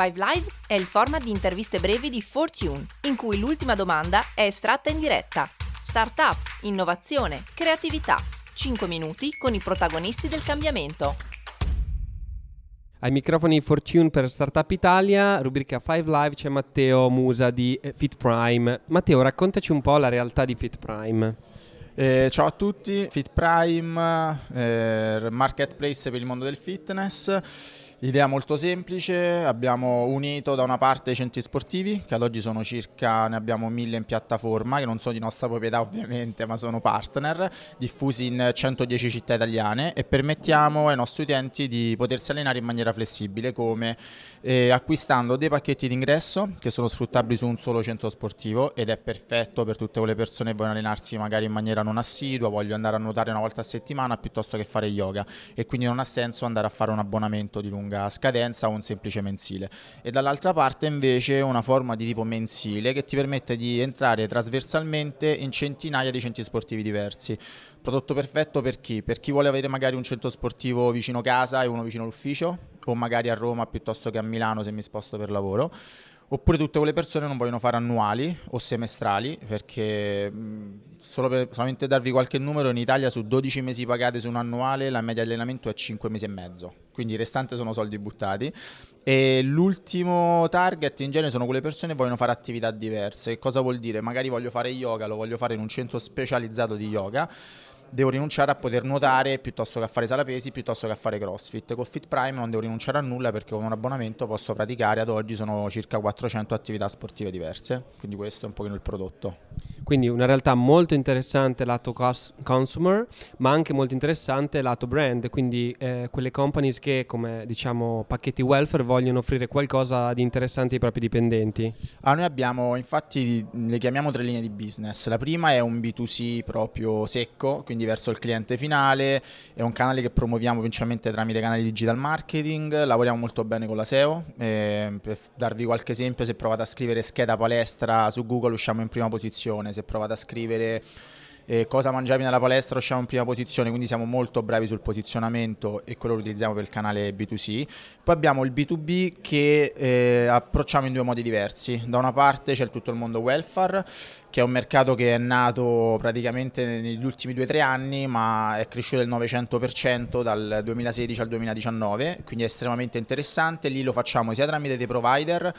Five Live è il format di interviste brevi di Fortune, in cui l'ultima domanda è estratta in diretta. Startup, innovazione, creatività. 5 minuti con i protagonisti del cambiamento. Ai microfoni Fortune per Startup Italia, rubrica 5 Live, c'è Matteo Musa di eh, Fit Prime. Matteo, raccontaci un po' la realtà di Fit Prime. Eh, ciao a tutti, Fit Prime, eh, marketplace per il mondo del fitness. Idea molto semplice, abbiamo unito da una parte i centri sportivi, che ad oggi sono circa, ne abbiamo mille in piattaforma, che non sono di nostra proprietà ovviamente, ma sono partner, diffusi in 110 città italiane e permettiamo ai nostri utenti di potersi allenare in maniera flessibile, come eh, acquistando dei pacchetti d'ingresso che sono sfruttabili su un solo centro sportivo ed è perfetto per tutte quelle persone che vogliono allenarsi magari in maniera non assidua, voglio andare a nuotare una volta a settimana piuttosto che fare yoga. E quindi non ha senso andare a fare un abbonamento di lungo lunga scadenza o un semplice mensile e dall'altra parte invece una forma di tipo mensile che ti permette di entrare trasversalmente in centinaia di centri sportivi diversi. Prodotto perfetto per chi? Per chi vuole avere magari un centro sportivo vicino casa e uno vicino all'ufficio o magari a Roma piuttosto che a Milano se mi sposto per lavoro Oppure tutte quelle persone non vogliono fare annuali o semestrali, perché solo per solamente darvi qualche numero, in Italia su 12 mesi pagati su un annuale la media di allenamento è 5 mesi e mezzo, quindi il restante sono soldi buttati. E l'ultimo target in genere sono quelle persone che vogliono fare attività diverse. Cosa vuol dire? Magari voglio fare yoga, lo voglio fare in un centro specializzato di yoga devo rinunciare a poter nuotare piuttosto che a fare sala pesi, piuttosto che a fare crossfit. Con Fit Prime non devo rinunciare a nulla perché con un abbonamento posso praticare, ad oggi sono circa 400 attività sportive diverse, quindi questo è un pochino il prodotto. Quindi una realtà molto interessante lato cos- consumer, ma anche molto interessante lato brand, quindi eh, quelle companies che come diciamo pacchetti welfare vogliono offrire qualcosa di interessante ai propri dipendenti. Ah, noi abbiamo infatti le chiamiamo tre linee di business. La prima è un B2C proprio secco, quindi verso il cliente finale, è un canale che promuoviamo principalmente tramite canali digital marketing, lavoriamo molto bene con la SEO, eh, per darvi qualche esempio se provate a scrivere scheda palestra su Google usciamo in prima posizione se provate a scrivere eh, cosa mangiavi nella palestra usciamo in prima posizione, quindi siamo molto bravi sul posizionamento e quello lo utilizziamo per il canale B2C. Poi abbiamo il B2B che eh, approcciamo in due modi diversi. Da una parte c'è tutto il mondo welfare, che è un mercato che è nato praticamente negli ultimi 2-3 anni, ma è cresciuto del 900% dal 2016 al 2019, quindi è estremamente interessante. Lì lo facciamo sia tramite dei provider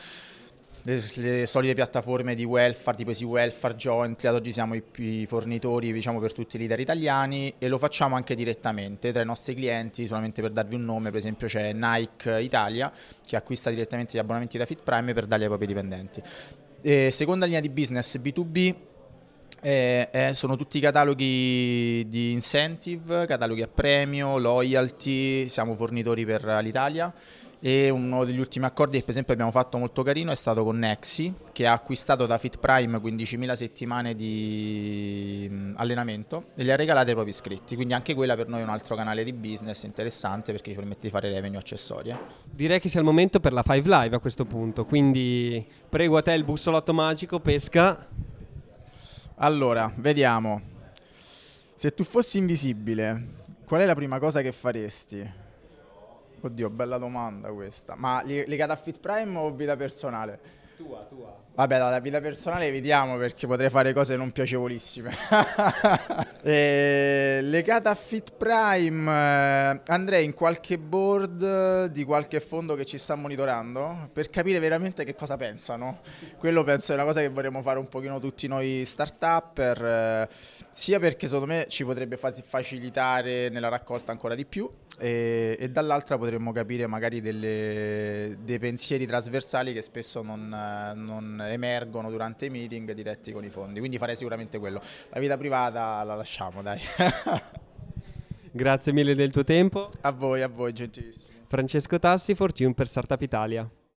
le, le, solite piattaforme di welfare, tipo Easy Welfare, Jointly, ad oggi siamo i, i fornitori diciamo, per tutti i leader italiani e lo facciamo anche direttamente tra i nostri clienti, solamente per darvi un nome, per esempio c'è Nike Italia che acquista direttamente gli abbonamenti da Fit Prime per darli ai propri dipendenti. E seconda linea di business B2B eh, eh, sono tutti cataloghi di incentive, cataloghi a premio, loyalty, siamo fornitori per l'Italia e uno degli ultimi accordi che per esempio abbiamo fatto molto carino è stato con Nexi che ha acquistato da Fit Prime 15.000 settimane di allenamento e le ha regalate ai propri iscritti. Quindi anche quella per noi è un altro canale di business interessante perché ci permette di fare revenue accessori direi che sia il momento per la 5 live a questo punto. Quindi prego a te il bussolotto magico pesca. Allora vediamo. Se tu fossi invisibile qual è la prima cosa che faresti? Oddio, bella domanda questa. Ma legata a Fit Prime o vita personale? Tua, tua. Vabbè, dalla vita personale evitiamo perché potrei fare cose non piacevolissime. e, legata a Fit Prime, eh, andrei in qualche board di qualche fondo che ci sta monitorando per capire veramente che cosa pensano. Quello penso è una cosa che vorremmo fare un pochino tutti noi start-upper, eh, sia perché secondo me ci potrebbe facilitare nella raccolta ancora di più e, e dall'altra potremmo capire magari delle, dei pensieri trasversali che spesso non non emergono durante i meeting diretti con i fondi. Quindi farei sicuramente quello. La vita privata la lasciamo, dai. Grazie mille del tuo tempo. A voi, a voi, gentilissimo. Francesco Tassi, Fortune per Startup Italia.